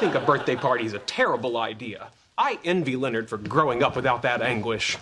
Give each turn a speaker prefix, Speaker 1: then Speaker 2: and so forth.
Speaker 1: think a birthday party is a terrible idea. I envy Leonard for growing up without that anguish.